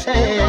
say